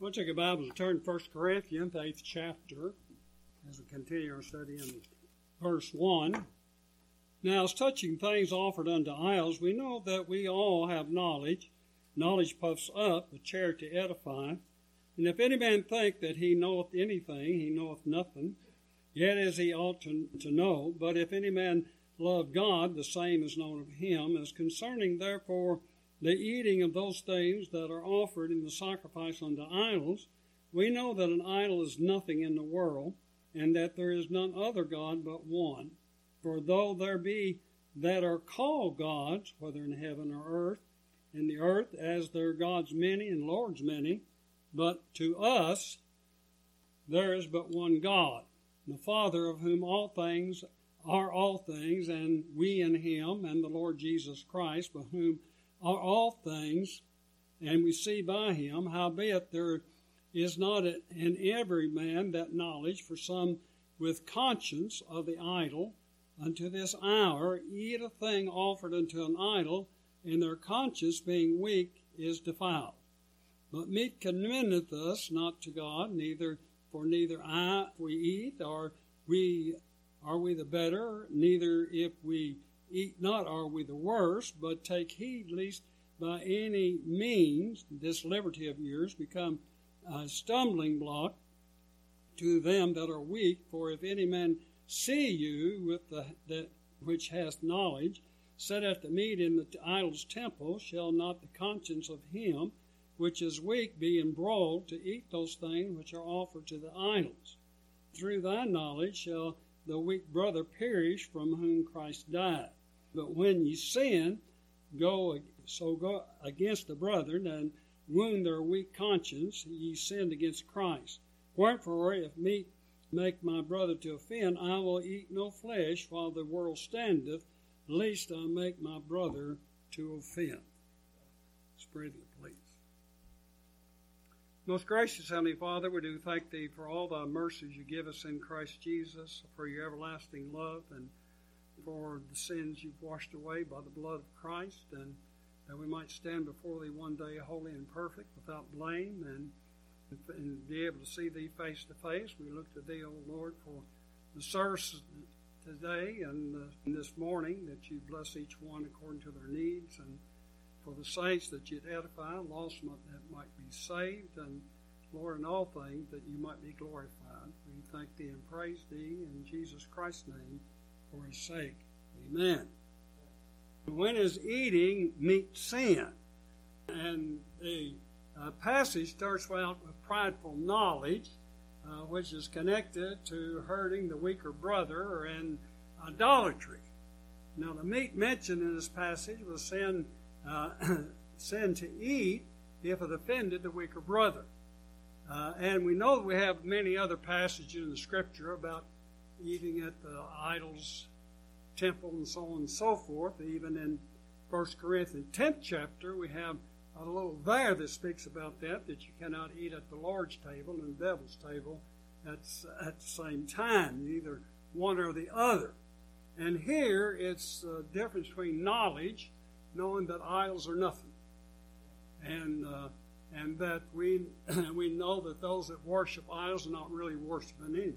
We'll take a Bible and turn to 1 Corinthians, the 8th chapter, as we continue our study in verse 1. Now, as touching things offered unto idols, we know that we all have knowledge. Knowledge puffs up, but charity edifieth. And if any man think that he knoweth anything, he knoweth nothing, yet as he ought to, to know. But if any man love God, the same is known of him. As concerning, therefore, the eating of those things that are offered in the sacrifice unto idols, we know that an idol is nothing in the world, and that there is none other God but one. For though there be that are called gods, whether in heaven or earth, in the earth as there are gods many and lords many, but to us there is but one God, the Father of whom all things are all things, and we in him, and the Lord Jesus Christ, by whom are all things, and we see by him, howbeit there is not in every man that knowledge, for some with conscience of the idol unto this hour eat a thing offered unto an idol, and their conscience being weak is defiled. But meat commendeth us not to God, neither for neither I we eat, or we are we the better, neither if we eat not are we the worse, but take heed lest by any means this liberty of yours become a stumbling block to them that are weak. For if any man see you with the that which hath knowledge, set at the meat in the idol's temple, shall not the conscience of him which is weak be embroiled to eat those things which are offered to the idols? Through thy knowledge shall the weak brother perish from whom Christ died. But when ye sin, go so go against the brethren and wound their weak conscience, ye sinned against Christ. Wherefore, if meat make my brother to offend, I will eat no flesh while the world standeth, lest I make my brother to offend. Let's pray please. Most gracious Heavenly Father, we do thank Thee for all the mercies you give us in Christ Jesus, for your everlasting love, and for the sins you've washed away by the blood of Christ, and that we might stand before Thee one day holy and perfect, without blame, and, and be able to see Thee face to face. We look to Thee, O Lord, for the service today and, uh, and this morning, that you bless each one according to their needs, and for the saints that you'd edify, lost that might be saved, and Lord, in all things that you might be glorified. We thank Thee and praise Thee in Jesus Christ's name for His sake. Amen. When is eating meat sin? And the uh, passage starts out with prideful knowledge, uh, which is connected to hurting the weaker brother and idolatry. Now, the meat mentioned in this passage was sin, uh, sin to eat if it offended the weaker brother. Uh, and we know that we have many other passages in the Scripture about eating at the idol's temple and so on and so forth. Even in 1 Corinthians 10th chapter, we have a little there that speaks about that, that you cannot eat at the Lord's table and the devil's table at, at the same time, either one or the other. And here it's the difference between knowledge, knowing that idols are nothing, and uh, and that we we know that those that worship idols are not really worshiping anything.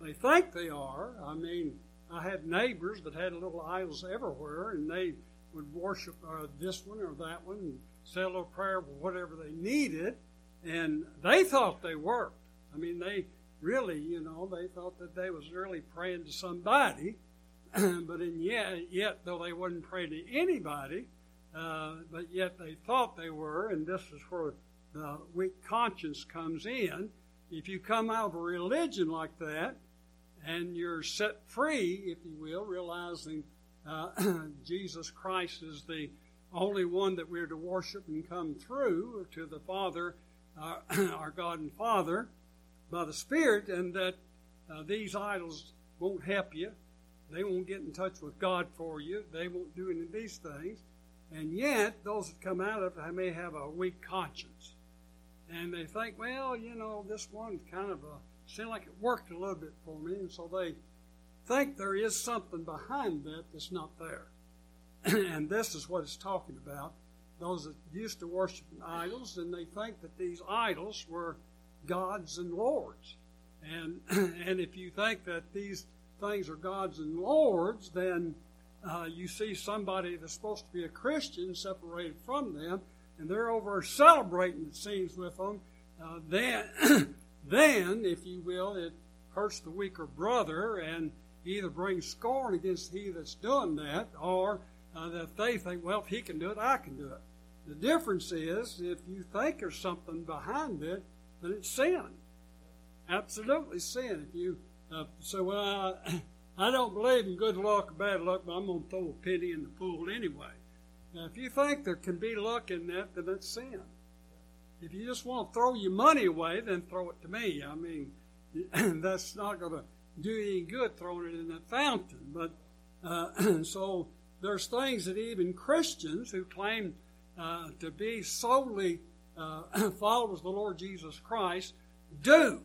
They think they are. I mean, I had neighbors that had little idols everywhere, and they would worship uh, this one or that one and say a little prayer for whatever they needed, and they thought they worked. I mean, they really, you know, they thought that they was really praying to somebody, but in yet, yet though they wouldn't pray to anybody, uh, but yet they thought they were, and this is where the weak conscience comes in. If you come out of a religion like that, and you're set free, if you will, realizing uh, Jesus Christ is the only one that we're to worship and come through to the Father, uh, our God and Father, by the Spirit, and that uh, these idols won't help you. They won't get in touch with God for you. They won't do any of these things. And yet, those that come out of it may have a weak conscience. And they think, well, you know, this one's kind of a seemed like it worked a little bit for me, and so they think there is something behind that that's not there. and this is what it's talking about. those that used to worship idols, and they think that these idols were gods and lords. And and if you think that these things are gods and lords, then uh, you see somebody that's supposed to be a Christian separated from them, and they're over celebrating the scenes with them. Uh, then, then, if you will, it hurts the weaker brother, and either brings scorn against he that's doing that, or uh, that they think, well, if he can do it, I can do it. The difference is if you think there's something behind it, then it's sin. Absolutely sin. If you uh, say, well, I, I don't believe in good luck or bad luck, but I'm going to throw a penny in the pool anyway. Now, if you think there can be luck in that, then it's sin. If you just want to throw your money away, then throw it to me. I mean, that's not going to do any good throwing it in that fountain. But uh, so there's things that even Christians who claim uh, to be solely uh, followers of the Lord Jesus Christ do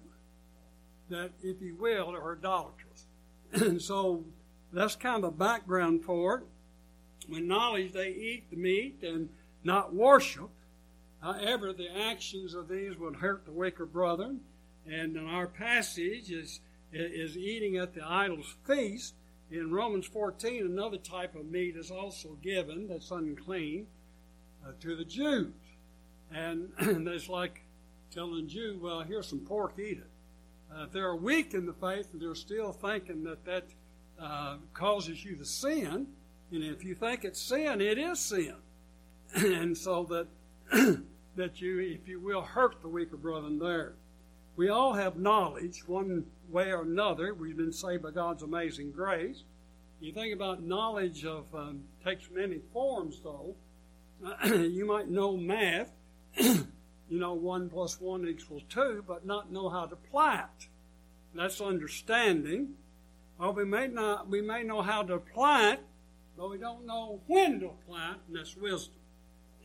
that, if you will, are idolatrous. and so that's kind of the background for it. With knowledge, they eat the meat and not worship. However, the actions of these would hurt the weaker brethren. And in our passage is, is eating at the idol's feast. In Romans 14, another type of meat is also given that's unclean uh, to the Jews. And, it's like telling Jew, well, here's some pork, eat it. Uh, if they're weak in the faith and they're still thinking that that uh, causes you to sin, and if you think it's sin, it is sin. and so that, that you, if you will, hurt the weaker brother there. We all have knowledge, one way or another. We've been saved by God's amazing grace. You think about knowledge of um, takes many forms, though. you might know math, you know one plus one equals two, but not know how to apply it. That's understanding. Or we may not we may know how to apply it, but we don't know when to apply it, and that's wisdom.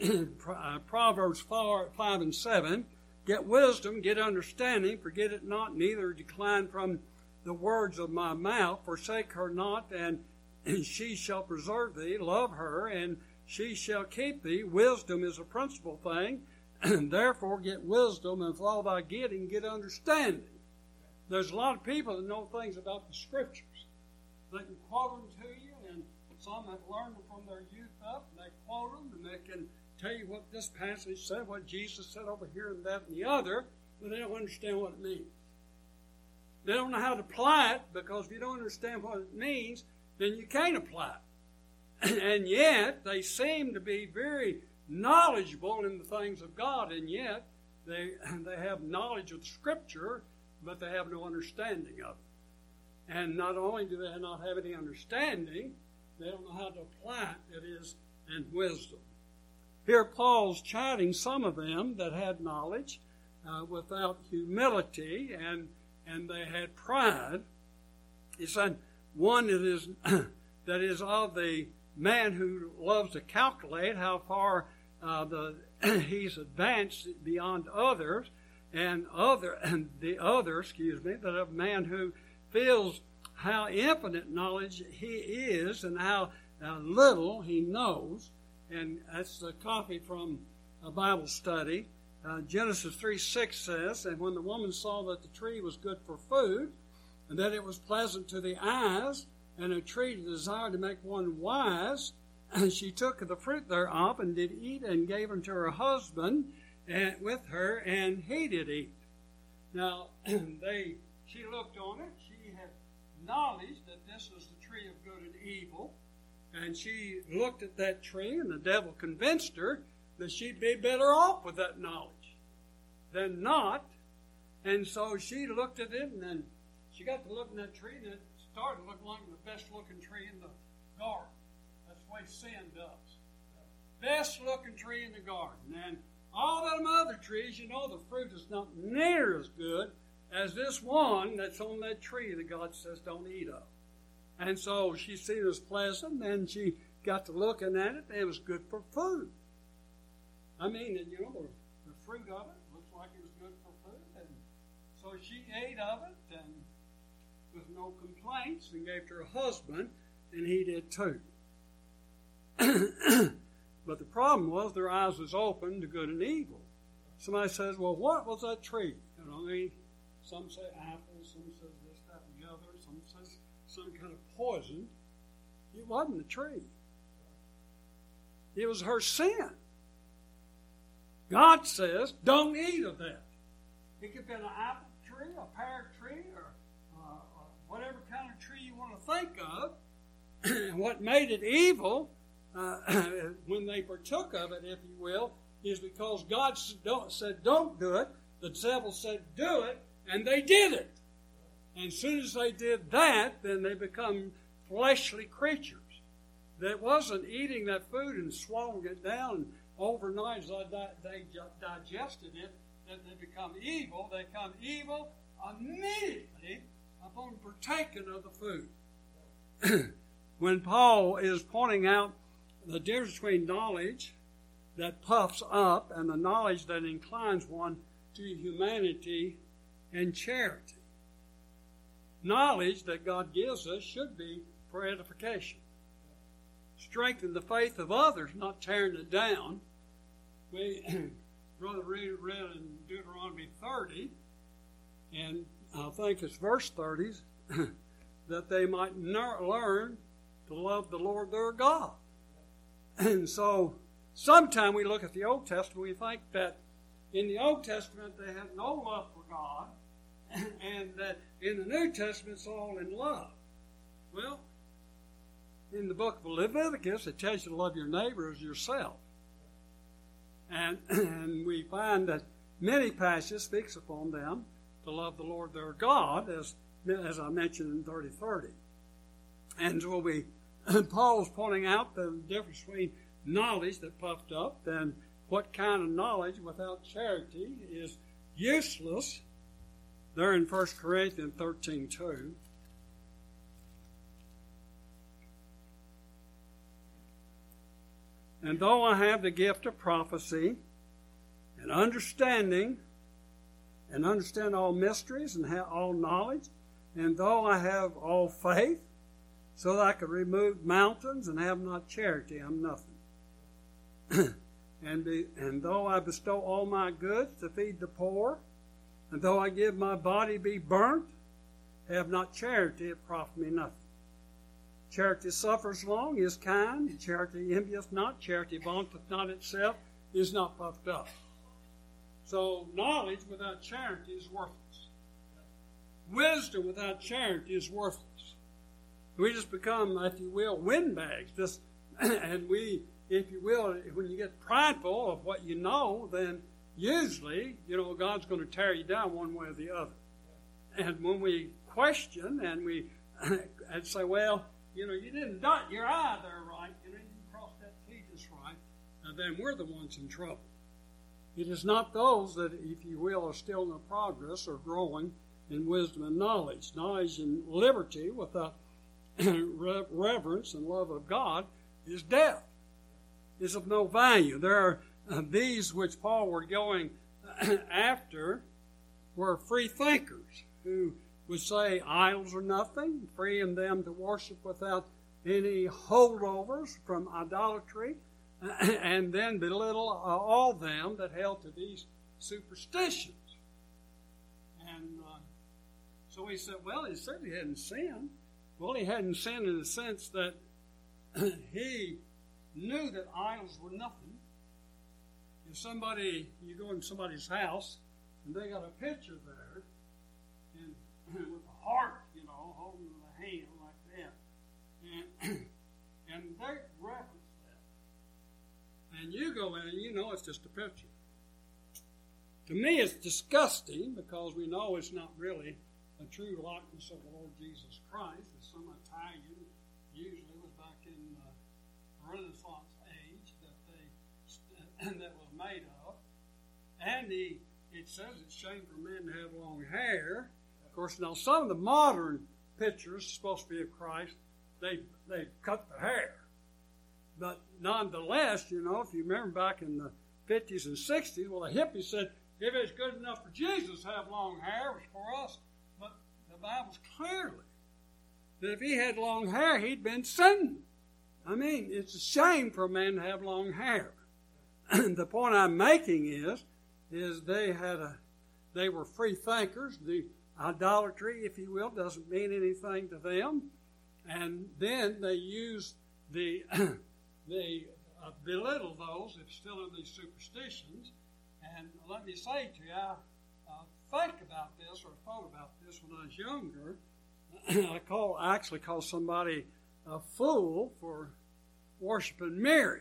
Uh, Proverbs 4, 5 and 7 Get wisdom, get understanding, forget it not, neither decline from the words of my mouth. Forsake her not, and, she shall preserve thee. Love her, and she shall keep thee. Wisdom is a principal thing, and therefore get wisdom, and with all thy getting, get understanding. There's a lot of people that know things about the scriptures. They can quote them to you, and some have learned them from their youth up, and they quote them, and they can tell you what this passage said, what Jesus said over here and that and the other, but they don't understand what it means. They don't know how to apply it because if you don't understand what it means, then you can't apply it. and yet, they seem to be very knowledgeable in the things of God, and yet they, they have knowledge of Scripture, but they have no understanding of it. And not only do they not have any understanding, they don't know how to apply it, it is, and wisdom. Here, Paul's chiding some of them that had knowledge uh, without humility and, and they had pride. He said, one that is, that is of the man who loves to calculate how far uh, the, he's advanced beyond others, and other and the other, excuse me, that of man who feels how infinite knowledge he is and how uh, little he knows and that's a copy from a Bible study. Uh, Genesis 3 6 says, And when the woman saw that the tree was good for food, and that it was pleasant to the eyes, and a tree to desire to make one wise, and she took the fruit thereof, and did eat, and gave unto her husband and with her, and he did eat. Now, they she looked on it, she had knowledge that this was the tree of good and evil, and she looked at that tree, and the devil convinced her that she'd be better off with that knowledge than not. And so she looked at it, and then she got to looking at that tree, and it started looking like the best looking tree in the garden. That's the way sin does. Best looking tree in the garden. And all them other trees, you know, the fruit is not near as good as this one that's on that tree that God says don't eat of. And so she seen it was pleasant, and she got to looking at it, and it was good for food. I mean, and you know, the, the fruit of it looks like it was good for food, and so she ate of it, and with no complaints, and gave to her husband, and he did too. But the problem was their eyes was open to good and evil. Somebody says, well, what was that tree? You know, they, some say apple, some says this, that, and the other. Some says some kind of poison. It wasn't a tree. It was her sin. God says, don't eat of that. It could be an apple tree, a pear tree, or uh, whatever kind of tree you want to think of. what made it evil uh, when they partook of it, if you will, is because God said, don't do it. The devil said, do it. And they did it. And as soon as they did that, then they become fleshly creatures. That wasn't eating that food and swallowing it down overnight as they digested it, that they become evil. They become evil immediately upon partaking of the food. when Paul is pointing out the difference between knowledge that puffs up and the knowledge that inclines one to humanity and charity. Knowledge that God gives us should be for edification. Strengthen the faith of others, not tearing it down. We, Brother read, read in Deuteronomy 30, and I think it's verse 30, that they might learn to love the Lord their God. And so, sometime we look at the Old Testament, we think that in the Old Testament they had no love for God, and that in the New Testament it's all in love. Well, in the book of Leviticus, it tells you to love your neighbor as yourself. And, and we find that many passages speaks upon them to love the Lord their God, as, as I mentioned in 3030. And so we, Paul is pointing out the difference between knowledge that puffed up and what kind of knowledge without charity is useless. There in 1 Corinthians 13 2. And though I have the gift of prophecy and understanding, and understand all mysteries and have all knowledge, and though I have all faith, so that I could remove mountains and have not charity, I'm nothing. and, be, and though I bestow all my goods to feed the poor, and though I give my body be burnt, have not charity, it profit me nothing. Charity suffers long, is kind, charity envieth not, charity vaunteth not itself, is not puffed up. So knowledge without charity is worthless. Wisdom without charity is worthless. We just become, if you will, windbags. Just and we, if you will, when you get prideful of what you know, then usually, you know, God's going to tear you down one way or the other. And when we question and we and say, well, you know, you didn't dot your I there right, you didn't cross that T just right, then we're the ones in trouble. It is not those that, if you will, are still in the progress or growing in wisdom and knowledge. Knowledge and liberty without reverence and love of God is death, is of no value. There are these which Paul were going after were free thinkers who would say idols are nothing, freeing them to worship without any holdovers from idolatry, and then belittle uh, all them that held to these superstitions. And uh, so he said, well, he said he hadn't sinned. Well, he hadn't sinned in the sense that he knew that idols were nothing. If somebody, you go in somebody's house and they got a picture there, and with a heart, you know, holding the hand like that. And, and they reference that. And you go in and you know it's just a picture. To me, it's disgusting because we know it's not really a true likeness of the Lord Jesus Christ. It's some Italian, usually was back in the Renaissance age that they that made of. And he, it says it's shame for men to have long hair. Of course, now some of the modern pictures supposed to be of Christ, they they cut the hair. But nonetheless, you know, if you remember back in the 50s and 60s, well, the hippies said, if it's good enough for Jesus to have long hair, it's for us. But the Bible's clearly that if he had long hair, he'd been sinning. I mean, it's a shame for a man to have long hair. the point I'm making is, is they had a, they were free thinkers. The idolatry, if you will, doesn't mean anything to them. And then they used the, they uh, belittle those if still in these superstitions. And let me say to you, I uh, think about this or thought about this when I was younger. I call I actually call somebody a fool for worshiping Mary.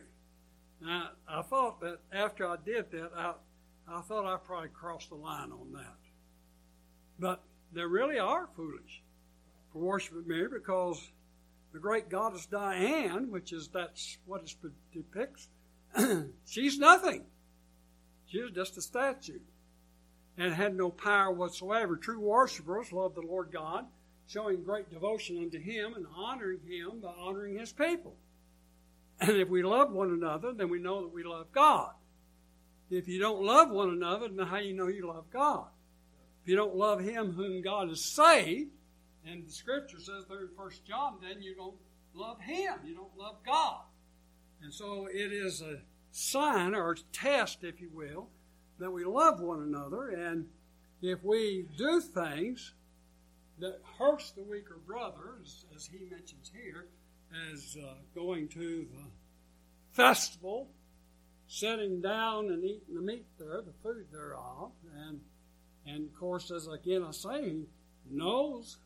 Now I thought that after I did that, I I thought I probably crossed the line on that. But they really are foolish for worshiping Mary because the great goddess Diana, which is that's what it depicts, she's nothing. She was just a statue and had no power whatsoever. True worshippers love the Lord God, showing great devotion unto Him and honoring Him by honoring His people. And if we love one another, then we know that we love God. If you don't love one another, then how do you know you love God? If you don't love Him whom God has saved, and the scripture says there in First John, then you don't love Him. You don't love God. And so it is a sign or a test, if you will, that we love one another. And if we do things that hurts the weaker brother, as, as he mentions here, as uh, going to the festival, sitting down and eating the meat there, the food thereof, and and of course, as again I say, he knows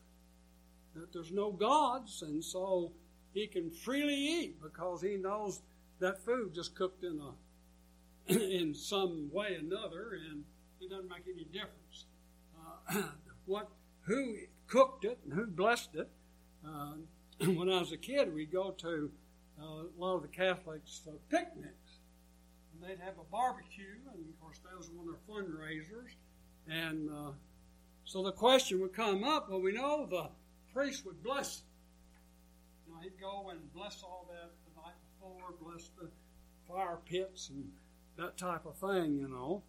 that there's no gods, and so he can freely eat because he knows that food just cooked in a in some way another, and it doesn't make any difference. Uh, what who cooked it and who blessed it? Uh, when I was a kid, we'd go to uh, a lot of the Catholics' uh, picnics, and they'd have a barbecue, and of course that was one of their fundraisers, and uh, so the question would come up. Well, we know the priest would bless. You know, he'd go and bless all that the night before, bless the fire pits and that type of thing, you know.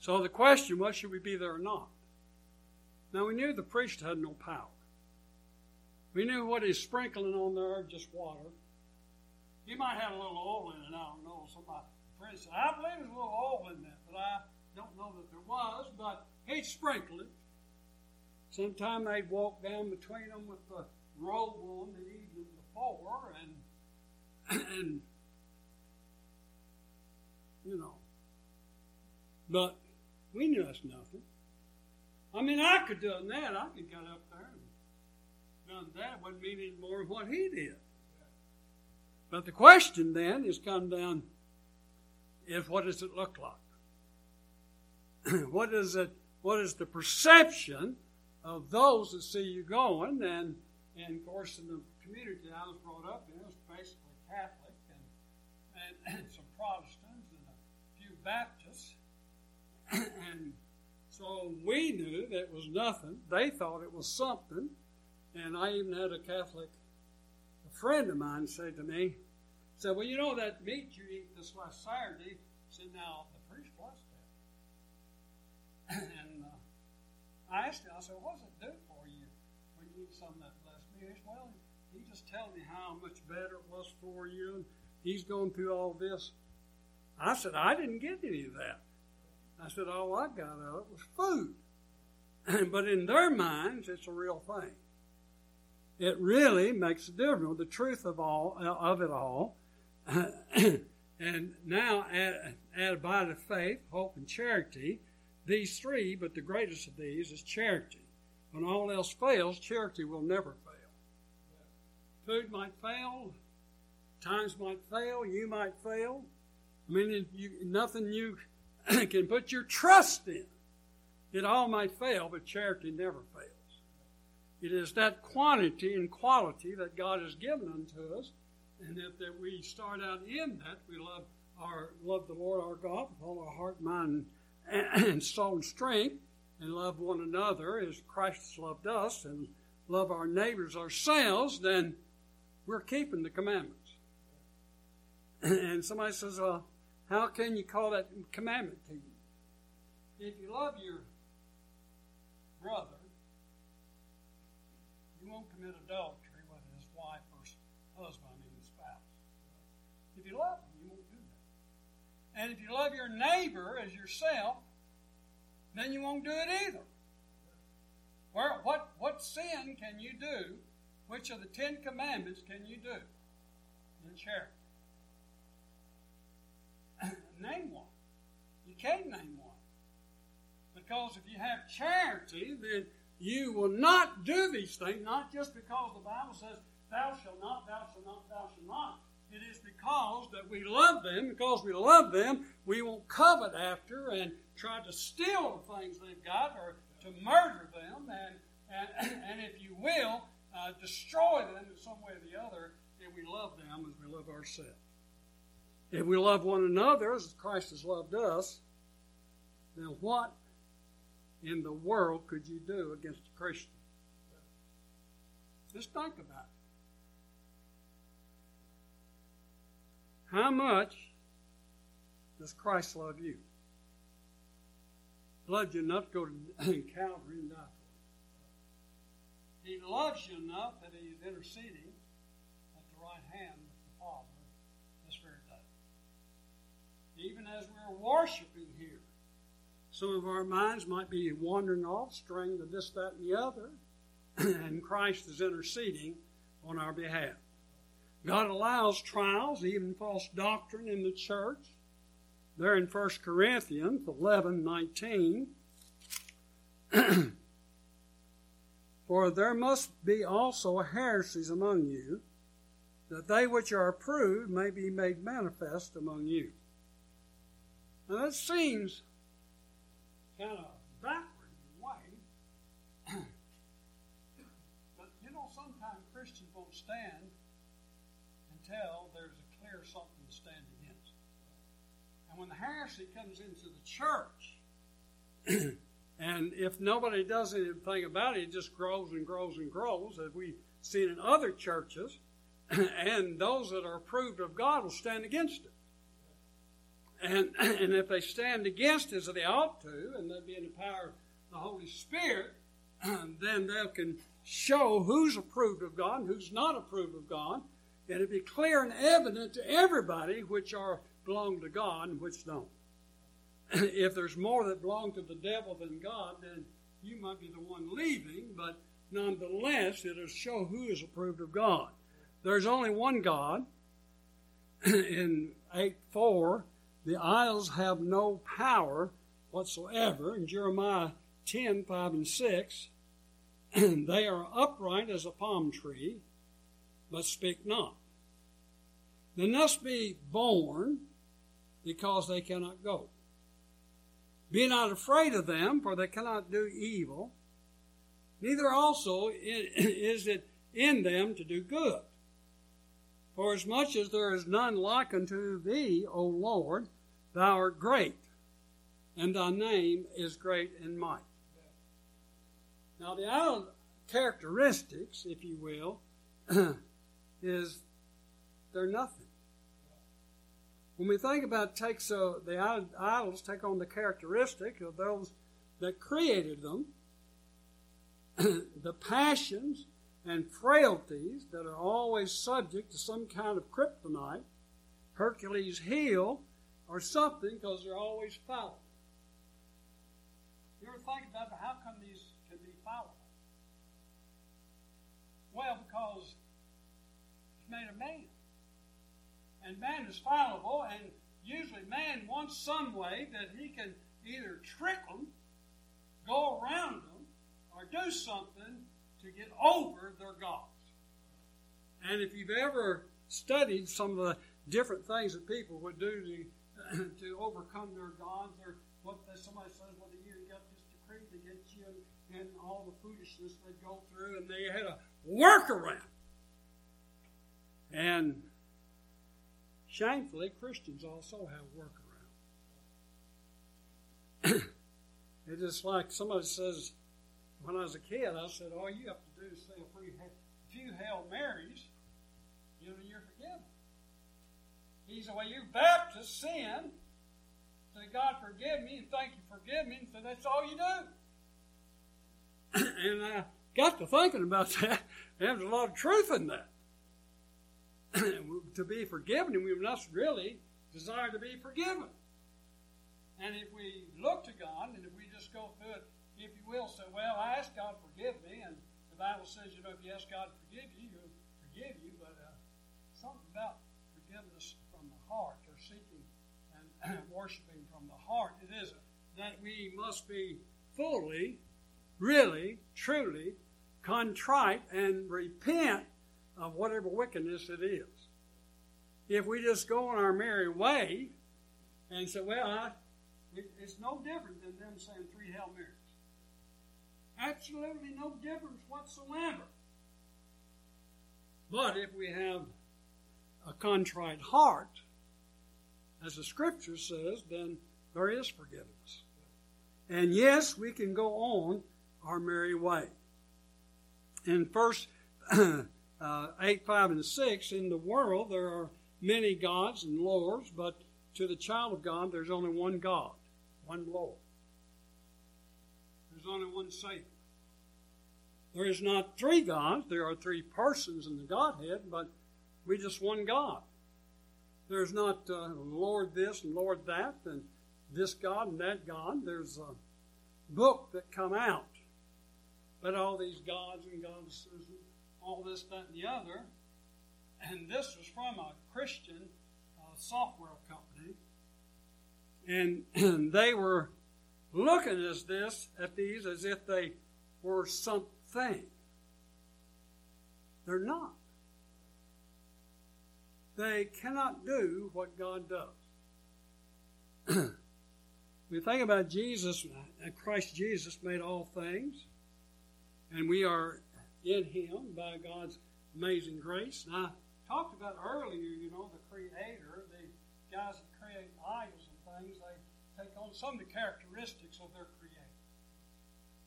So the question was, should we be there or not? Now we knew the priest had no power. We knew what he's sprinkling on there, just water. He might have a little oil in it, I don't know. Somebody, friend said, I believe there's a little oil in that, but I don't know that there was, but he'd sprinkle it. Sometimes they'd walk down between them with the robe on the evening before, and and you know. But we knew that's nothing. I mean, I could do done that. I could get up done that. Wouldn't mean any more than what he did. But the question then is come down is what does it look like? what is it? What is the perception of those that see you going? And and of course, in the community I was brought up in, it was basically Catholic and, and some Protestants and a few Baptists. and so we knew that it was nothing. They thought it was something. And I even had a Catholic a friend of mine say to me, said, Well, you know that meat you eat this last Saturday? Said, Now, the priest blessed that. and uh, I asked him, I said, What does it do for you when you eat something that blessed me? He said, Well, he just telling me how much better it was for you. And he's going through all this. I said, I didn't get any of that. I said, all I got out of it was food. but in their minds, it's a real thing. It really makes a difference. The truth of all uh, of it all, and now add, add the faith, hope, and charity. These three, but the greatest of these is charity. When all else fails, charity will never fail. Food might fail, times might fail, you might fail. I mean, you, nothing you can put your trust in. It all might fail, but charity never fails. It is that quantity and quality that God has given unto us, and if that we start out in that, we love our love the Lord our God with all our heart, mind, and soul and strength, and love one another as Christ has loved us, and love our neighbors ourselves, then we're keeping the commandments. And somebody says, well, how can you call that commandment to you? If you love your brother, won't commit adultery with his wife or husband, I mean spouse. If you love him, you won't do that. And if you love your neighbor as yourself, then you won't do it either. Where, what, what sin can you do? Which of the Ten Commandments can you do in charity? name one. You can't name one. Because if you have charity, then you will not do these things, not just because the Bible says, Thou shalt not, thou shalt not, thou shalt not. It is because that we love them. Because we love them, we won't covet after and try to steal the things they've got or to murder them and, and, and if you will, uh, destroy them in some way or the other if we love them as we love ourselves. If we love one another as Christ has loved us, then what in the world could you do against a Christian? Just think about it. How much does Christ love you? He loved you enough to go to Calvary and die for you. He loves you enough that He's interceding at the right hand of the Father this very day. Even as we're worshiping some of our minds might be wandering off, straying to this, that, and the other, and Christ is interceding on our behalf. God allows trials, even false doctrine in the church. There in 1 Corinthians 11 19. For there must be also heresies among you, that they which are approved may be made manifest among you. Now that seems kind of backward way. but you know, sometimes Christians won't stand until there's a clear something to stand against. And when the heresy comes into the church, and if nobody does anything about it, it just grows and grows and grows, as we've seen in other churches, and those that are approved of God will stand against it. And, and if they stand against as they ought to, and they be in the power of the Holy Spirit, then they can show who's approved of God and who's not approved of God, and it be clear and evident to everybody which are belong to God and which don't. if there's more that belong to the devil than God, then you might be the one leaving, but nonetheless, it'll show who is approved of God. There's only one God. In 8 4, the idols have no power whatsoever. In Jeremiah 10 5 and 6, they are upright as a palm tree, but speak not. They must be born because they cannot go. Be not afraid of them, for they cannot do evil. Neither also is it in them to do good. For as much as there is none like unto thee, O Lord, thou art great, and thy name is great in might. Now, the other characteristics, if you will, is they're nothing. When we think about take so the idols take on the characteristic of those that created them, the passions and frailties that are always subject to some kind of kryptonite, Hercules' heel, or something because they're always fallible. You ever think about how come these can be fallible? Well, because it's made of man. And man is fallible, and usually man wants some way that he can either trick them, go around them, or do something to get over their gods. And if you've ever studied some of the different things that people would do to, to overcome their gods, or what somebody says, well, you got this decree against you, and, and all the foolishness they'd go through, and they had a workaround. And Shamefully, Christians also have workaround. it's just like somebody says, when I was a kid, I said, all you have to do is say a few Hail Marys, you know, you're forgiven. He said, well, you Baptist sin. Say, God forgive me, and thank you forgive me, and so that's all you do. and I got to thinking about that. There's a lot of truth in that. to be forgiven, and we must really desire to be forgiven. And if we look to God, and if we just go through it, if you will, say, well, I ask God to forgive me, and the Bible says, you know, if you ask God to forgive you, He'll forgive you, but uh, something about forgiveness from the heart, or seeking and worshiping from the heart, it isn't. that we must be fully, really, truly contrite and repent of whatever wickedness it is. If we just go on our merry way and say, well, I, it, it's no different than them saying three Hail Marys. Absolutely no difference whatsoever. But if we have a contrite heart, as the scripture says, then there is forgiveness. And yes, we can go on our merry way. In verse uh, 8, 5, and 6, in the world there are many gods and lords, but to the child of God there's only one God, one Lord. There's only one Savior. There is not three gods, there are three persons in the Godhead, but we just one God. There's not uh, Lord this and Lord that, and this God and that God. There's a book that come out. But all these gods and goddesses and all this, that, and the other. And this was from a Christian uh, software company. And, and they were looking at this at these as if they were something. They're not. They cannot do what God does. we think about Jesus, Christ Jesus made all things, and we are in Him by God's amazing grace. And I talked about earlier, you know, the Creator, the guys that create idols and things, they take on some of the characteristics of their Creator.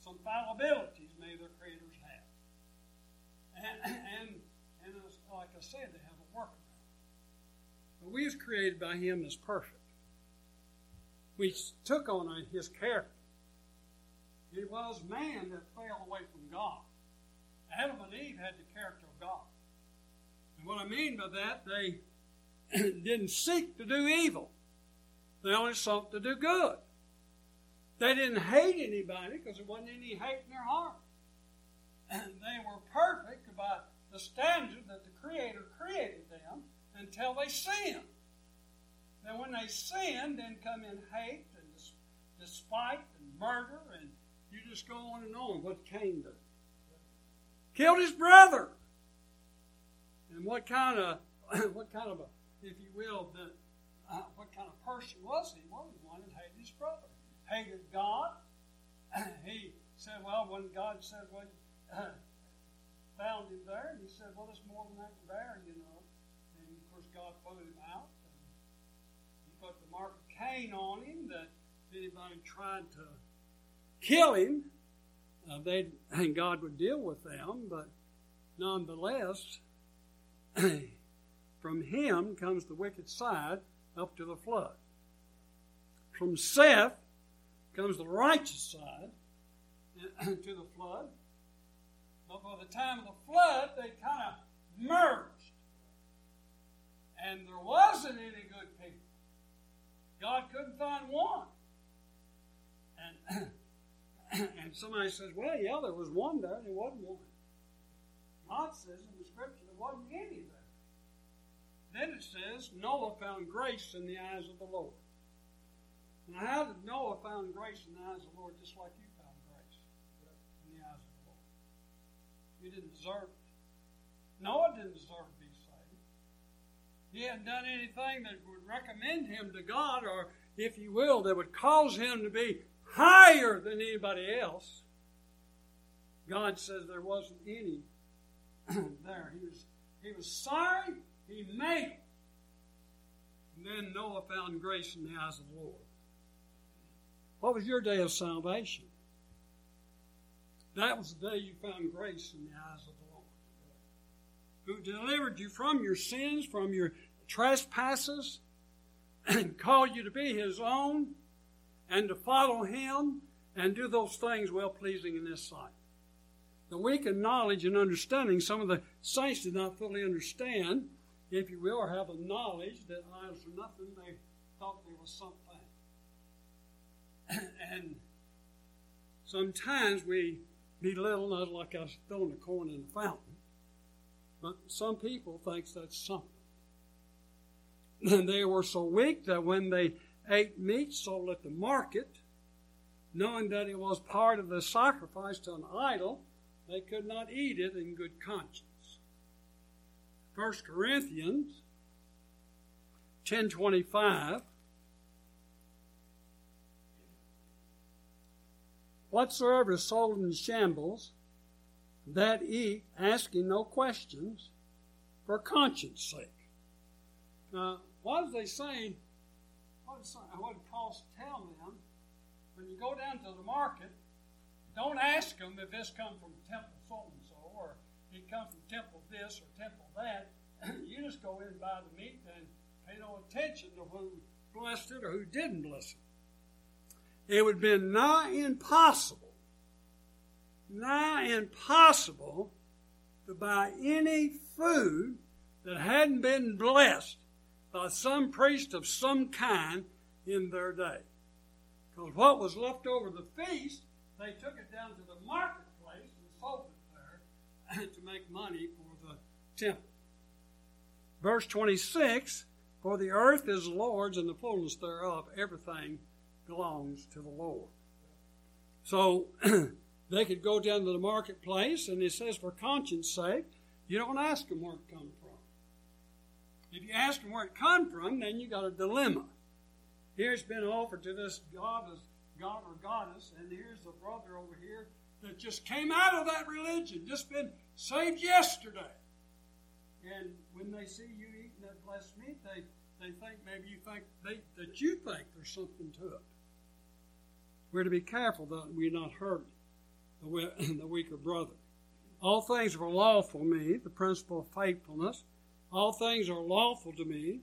Some fallibilities may their creators have. And, and, and like I said, they have a workaround. But we was created by Him as perfect we took on his character. It was man that fell away from God. Adam and Eve had the character of God. And what I mean by that, they didn't seek to do evil. They only sought to do good. They didn't hate anybody because there wasn't any hate in their heart. And they were perfect by the standard that the Creator created them until they sinned. Then when they sin, then come in hate and despite and murder, and you just go on and on. What Cain did? Killed his brother. And what kind of, what kind of a, if you will, the, uh, what kind of person was he? Well, he wanted to hate his brother. Hated God. he said, well, when God said, well, found him there, and he said, well, it's more than that bear, you know. And of course, God put him out He put the mark of Cain on him that if anybody tried to kill him, uh, they and God would deal with them. But nonetheless, from him comes the wicked side up to the flood. From Seth comes the righteous side to the flood. But by the time of the flood, they kind of merged. And there wasn't any good people. God couldn't find one. And, and somebody says, well, yeah, there was one there. And there wasn't one. God says in the scripture there wasn't any there. Then it says, Noah found grace in the eyes of the Lord. Now, how did Noah find grace in the eyes of the Lord just like you found grace in the eyes of the Lord? You didn't deserve it. Noah didn't deserve to be saved. he hadn't done anything that would recommend him to God, or if you will, that would cause him to be higher than anybody else. God says there wasn't any there. He was, he was sorry, he made it. And then Noah found grace in the eyes of the Lord. What was your day of salvation? That was the day you found grace in the eyes of the Lord. Who delivered you from your sins, from your trespasses and called you to be his own and to follow him and do those things well pleasing in his sight. The weak in knowledge and understanding, some of the saints did not fully understand if you will, or have a knowledge that idols are nothing. They thought there was something. and sometimes we belittle, not like I was throwing a coin in the fountain, but some people think that's something. And they were so weak that when they ate meat sold at the market, knowing that it was part of the sacrifice to an idol, they could not eat it in good conscience. 1 Corinthians 10:25 Whatsoever is sold in shambles, that eat, asking no questions, for conscience sake. Now, what is they saying? What, is, did Paul tell them? When you go down to the market, don't ask them if this comes from temple so and so, it comes from temple this or temple that. you just go in and buy the meat and pay no attention to who blessed it or who didn't bless it. It would have been nigh impossible, nigh impossible to buy any food that hadn't been blessed by some priest of some kind in their day. Because what was left over the feast, they took it down to the marketplace to make money for the temple. Verse 26 For the earth is the Lord's and the fullness thereof, everything belongs to the Lord. So they could go down to the marketplace, and it says, for conscience sake, you don't ask them where it comes from. If you ask them where it come from, then you got a dilemma. Here's been offered to this god, god or goddess, and here's the brother over here that just came out of that religion, just been saved yesterday. And when they see you eating that blessed meat, they, they think maybe you think they, that you think there's something to it. We're to be careful that we not hurt the, the weaker brother. All things are lawful to me, the principle of faithfulness. All things are lawful to me,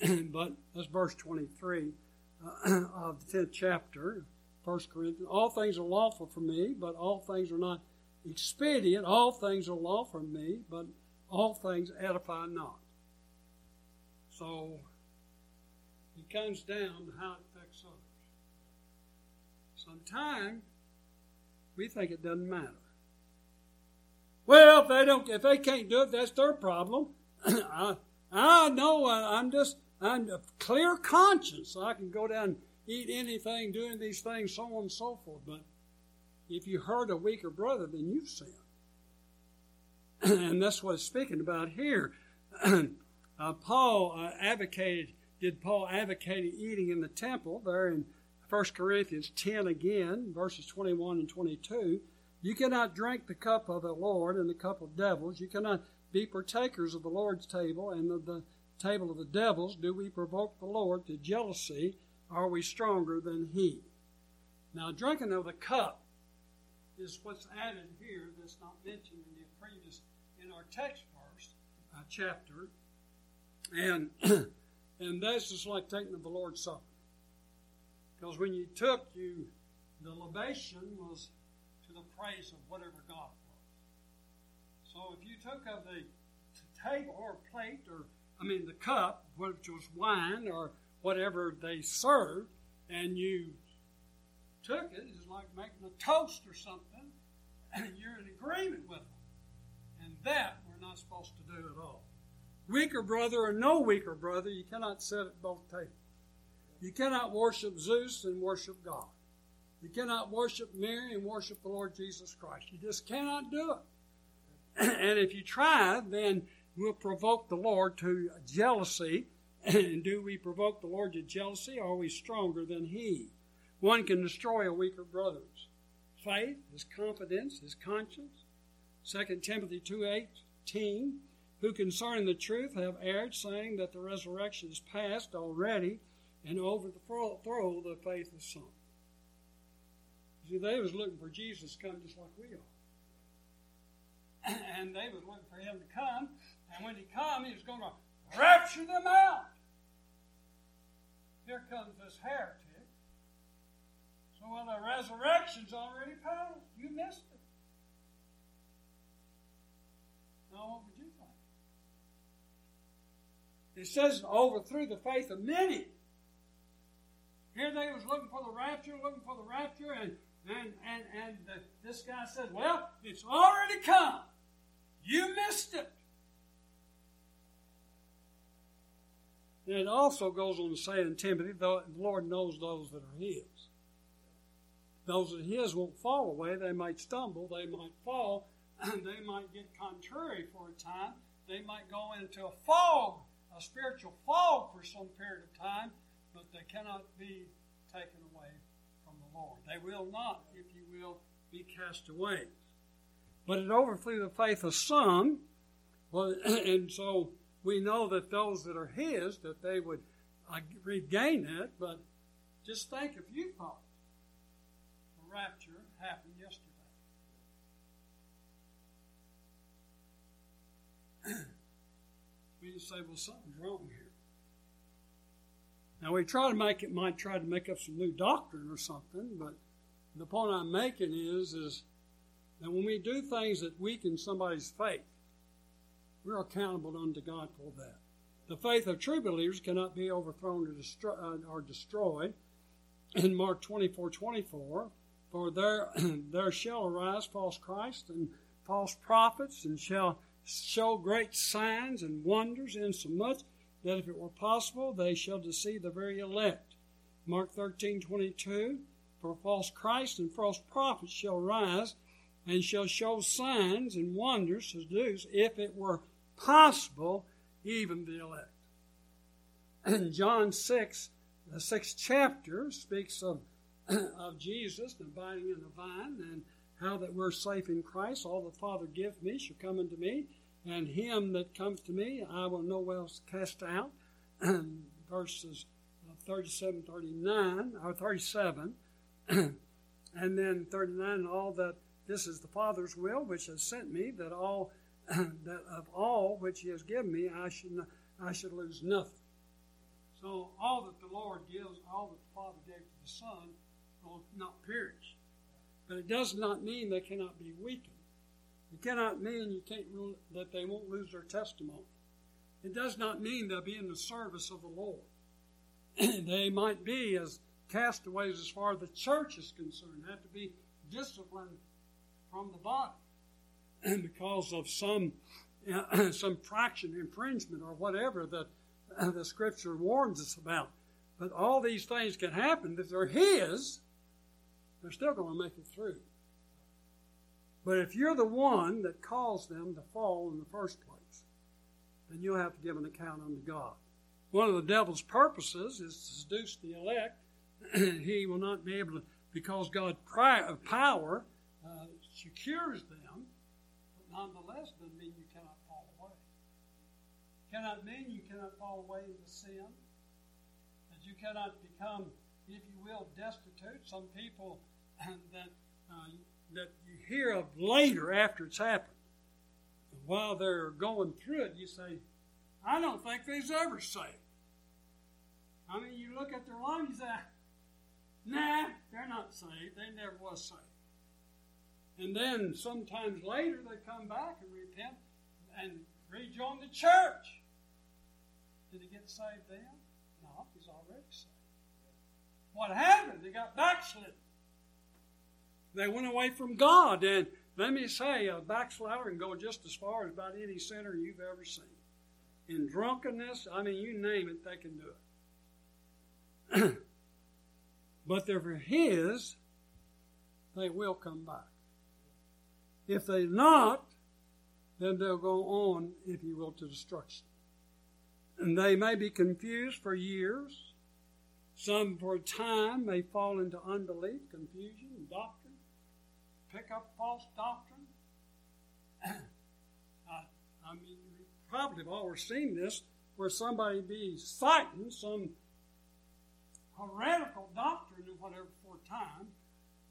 but that's verse 23 uh, of the 10th chapter, 1 Corinthians. All things are lawful for me, but all things are not expedient. All things are lawful for me, but all things edify not. So it comes down to how it affects others. Sometimes we think it doesn't matter. Well, if they don't, if they can't do it, that's their problem. I, I know. I'm just, I'm a clear conscience. I can go down, eat anything, doing these things, so on and so forth. But if you hurt a weaker brother, then you've sinned. and that's what it's speaking about here. uh, Paul uh, advocated, did Paul advocate eating in the temple there in 1 Corinthians 10 again, verses 21 and 22. You cannot drink the cup of the Lord and the cup of devils. You cannot be partakers of the Lord's table and of the table of the devils. Do we provoke the Lord to jealousy? Are we stronger than He? Now, drinking of the cup is what's added here that's not mentioned in the previous in our text verse uh, chapter, and and that's just like taking of the Lord's Supper. Because when you took you, the libation was to the praise of whatever God was. So if you took of the table or plate or I mean the cup, which was wine or whatever they served, and you took it, it's like making a toast or something, and you're in agreement with them. And that we're not supposed to do at all. Weaker brother or no weaker brother, you cannot sit at both tables. You cannot worship Zeus and worship God. You cannot worship Mary and worship the Lord Jesus Christ. You just cannot do it. And if you try, then we'll provoke the Lord to jealousy. And do we provoke the Lord to jealousy? Are we stronger than He? One can destroy a weaker brother's faith, his confidence, his conscience. 2 Timothy 2.18, who concerning the truth have erred, saying that the resurrection is past already, and overthrow the faith of some. See, they was looking for Jesus to come just like we are. And they was looking for him to come, and when he come, he was going to rapture them out. Here comes this heretic. So, well, the resurrection's already passed. You missed it. Now, what would you think? it says it overthrew the faith of many. Here they was looking for the rapture, looking for the rapture, and and and and the, this guy said, "Well, it's already come. You missed it." And it also goes on to say in Timothy, the Lord knows those that are His. Those that His won't fall away. They might stumble. They might fall. And they might get contrary for a time. They might go into a fog, a spiritual fog for some period of time, but they cannot be taken away from the Lord. They will not, if you will, be cast away. But it overthrew the faith of some. And so we know that those that are His, that they would uh, regain it, but just think if you thought the rapture happened yesterday. we just say, well, something's wrong here. Now we try to make it might try to make up some new doctrine or something, but the point I'm making is is that when we do things that weaken somebody's faith, we're accountable unto God for that. The faith of true believers cannot be overthrown or, destroy, uh, or destroyed. In Mark 24 24, for there, there shall arise false Christ and false prophets, and shall show great signs and wonders, insomuch that if it were possible, they shall deceive the very elect. Mark 13 22, for false Christ and false prophets shall rise and shall show signs and wonders, to seduce, if it were possible, even the elect. And John 6, the sixth chapter, speaks of, of Jesus abiding in the vine and how that we're safe in Christ. All the Father give me shall come unto me, and him that comes to me I will no else cast out. Verses 37, 39, or 37, and then 39, all that this is the Father's will which has sent me, that all that of all which he has given me, I should not, I should lose nothing. So all that the Lord gives, all that the Father gave to the Son, will not perish. But it does not mean they cannot be weakened. It cannot mean you can't rule, that they won't lose their testimony. It does not mean they'll be in the service of the Lord. they might be as castaways as far as the church is concerned, have to be disciplined from the body. Because of some uh, some fraction infringement or whatever that uh, the scripture warns us about. But all these things can happen if they're His. They're still going to make it through. But if you're the one that caused them to fall in the first place, then you'll have to give an account unto God. One of the devil's purposes is to seduce the elect. he will not be able to, because God's power uh, secures them nonetheless doesn't mean you cannot fall away. Cannot mean you cannot fall away into sin. That you cannot become, if you will, destitute. Some people that uh, that you hear of later after it's happened. While they're going through it, you say, I don't think they's ever saved. I mean, you look at their life, you say, nah, they're not saved. They never was saved. And then sometimes later they come back and repent and rejoin the church. Did he get saved then? No, he's already saved. What happened? They got backslidden. They went away from God. And let me say, a backslider can go just as far as about any sinner you've ever seen. In drunkenness, I mean, you name it, they can do it. but they're His, they will come back. If they not, then they'll go on, if you will, to destruction. And they may be confused for years. Some for a time may fall into unbelief, confusion, and doctrine, pick up false doctrine. I, I mean, you probably have always seen this where somebody be citing some heretical doctrine or whatever for a time,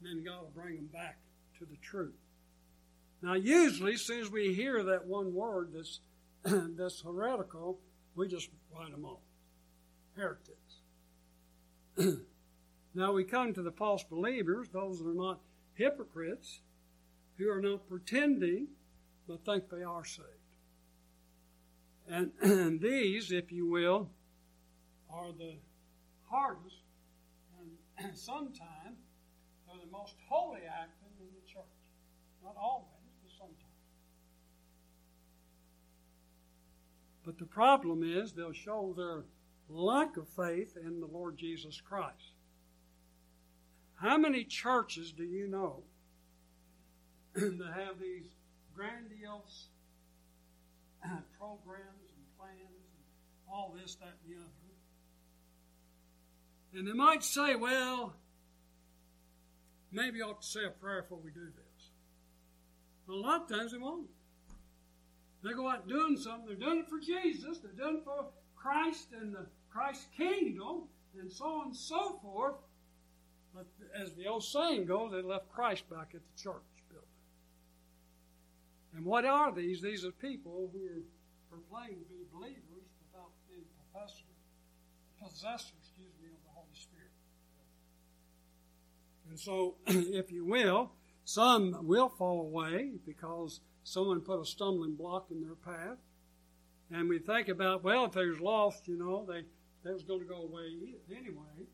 and then God will bring them back to the truth. Now, usually, as soon as we hear that one word that's, that's heretical, we just write them off. Heretics. now, we come to the false believers, those that are not hypocrites, who are not pretending, but think they are saved. And, and these, if you will, are the hardest and sometimes they're the most holy acting in the church. Not always, but sometimes. But the problem is they'll show their lack of faith in the Lord Jesus Christ. How many churches do you know that have these grandiose programs and plans and all this, that, and the other? And they might say, well, maybe I ought to say a prayer before we do this. But a lot of times they won't. They go out doing something. They're doing it for Jesus. They're doing it for Christ and the Christ's kingdom and so on and so forth. But as the old saying goes, they left Christ back at the church building. And what are these? These are people who are proclaimed to be believers without being professors, possessors, excuse me, of the Holy Spirit. And so, if you will, some will fall away because someone put a stumbling block in their path. And we think about, well, if there's lost, you know, they, they was going to go away anyway.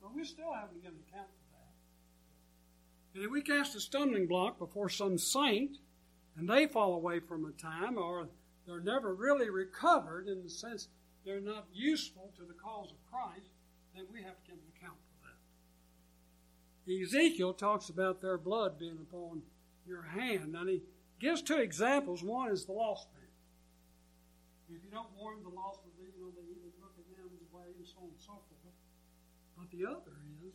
But we still haven't given an account for that. And if we cast a stumbling block before some saint, and they fall away from a time, or they're never really recovered in the sense they're not useful to the cause of Christ, then we have to give an account for that. Ezekiel talks about their blood being upon your hand, and he gives two examples. One is the lost man. If you don't warn the lost man, you know, they, they look at them way and so on and so forth. But the other is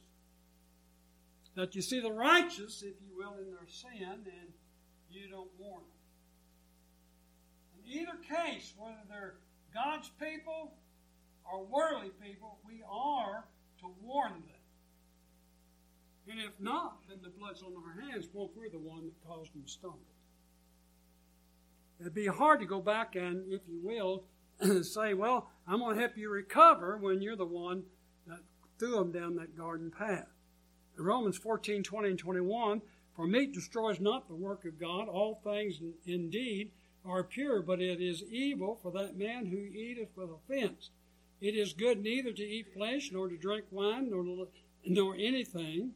that you see the righteous, if you will, in their sin, and you don't warn them. In either case, whether they're God's people or worldly people, we are to warn them. And if not, then the blood's on our hands. Well, we're the one that caused them to stumble. It'd be hard to go back and, if you will, say, well, I'm going to help you recover when you're the one that threw them down that garden path. In Romans 14, 20 and 21, for meat destroys not the work of God. All things indeed are pure, but it is evil for that man who eateth with offense. It is good neither to eat flesh, nor to drink wine, nor, nor anything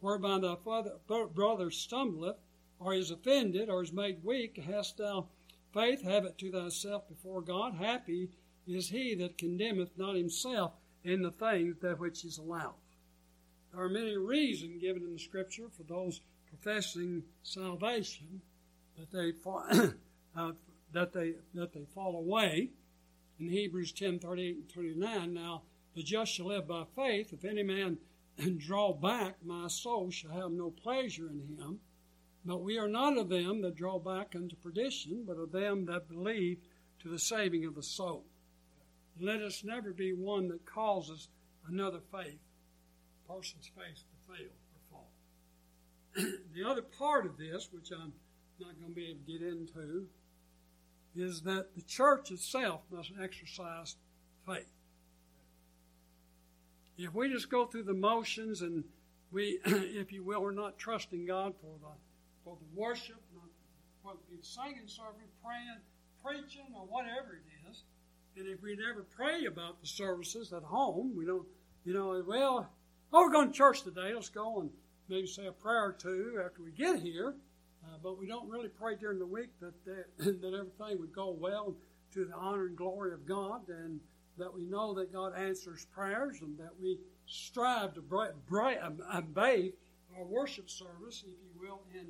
whereby thy father, brother stumbleth, or is offended, or is made weak. Hast thou faith, have it to thyself before God. Happy is he that condemneth not himself in the things that which is allowed. There are many reasons given in the Scripture for those professing salvation that they uh, that they that they fall away. In Hebrews 10, 38 and 39, now the just shall live by faith. If any man draw back, my soul shall have no pleasure in him. But we are not of them that draw back unto perdition, but of them that believe to the saving of the soul. Let us never be one that causes another faith, person's faith, to fail or fall. the other part of this, which I'm not going to be able to get into, is that the church itself must exercise faith. If we just go through the motions and we, if you will, we're not trusting God for the for the worship, whether it be singing, serving, praying, preaching, or whatever it is, and if we never pray about the services at home, we don't, you know, well, oh, we're going to church today. Let's go and maybe say a prayer or two after we get here. Uh, but we don't really pray during the week that, that, that everything would go well to the honor and glory of God and that we know that God answers prayers and that we strive to bra- bra- bathe our worship service, if you will, in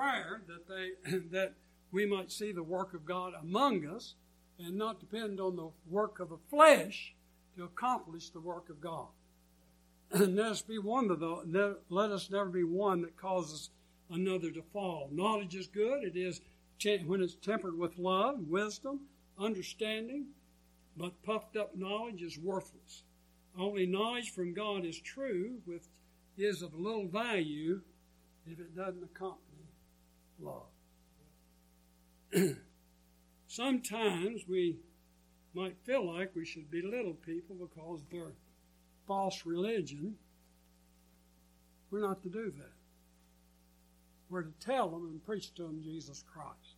prayer that they that we might see the work of God among us and not depend on the work of the flesh to accomplish the work of God. And let us be one of the let us never be one that causes another to fall. Knowledge is good. It is when it's tempered with love, wisdom, understanding, but puffed up knowledge is worthless. Only knowledge from God is true, with is of little value if it doesn't accompany love. Sometimes we might feel like we should belittle people because they're false religion. We're not to do that. We're to tell them and preach to them Jesus Christ.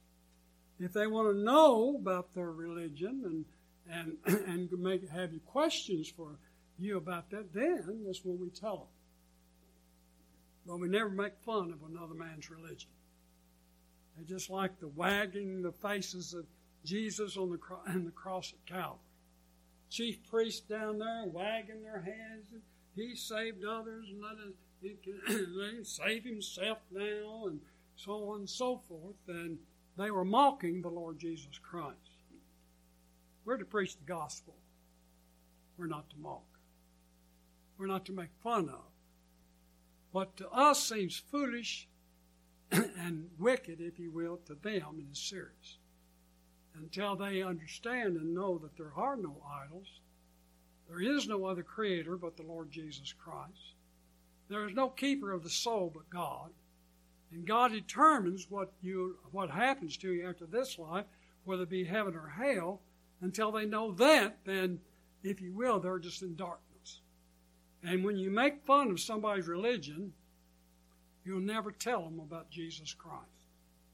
if they want to know about their religion and and and make have you questions for you about that, then that's when we tell them. But we never make fun of another man's religion. They just like the wagging the faces of Jesus on the, cro- the cross at Calvary. Chief priests down there wagging their hands. And he saved others and let us he can, save himself now and so on and so forth. And they were mocking the Lord Jesus Christ. We're to preach the gospel. We're not to mock. We're not to make fun of. What to us seems foolish and wicked, if you will, to them is serious. Until they understand and know that there are no idols, there is no other creator but the Lord Jesus Christ. There is no keeper of the soul but God. And God determines what you what happens to you after this life, whether it be heaven or hell. Until they know that, then, if you will, they're just in darkness. And when you make fun of somebody's religion, You'll never tell them about Jesus Christ.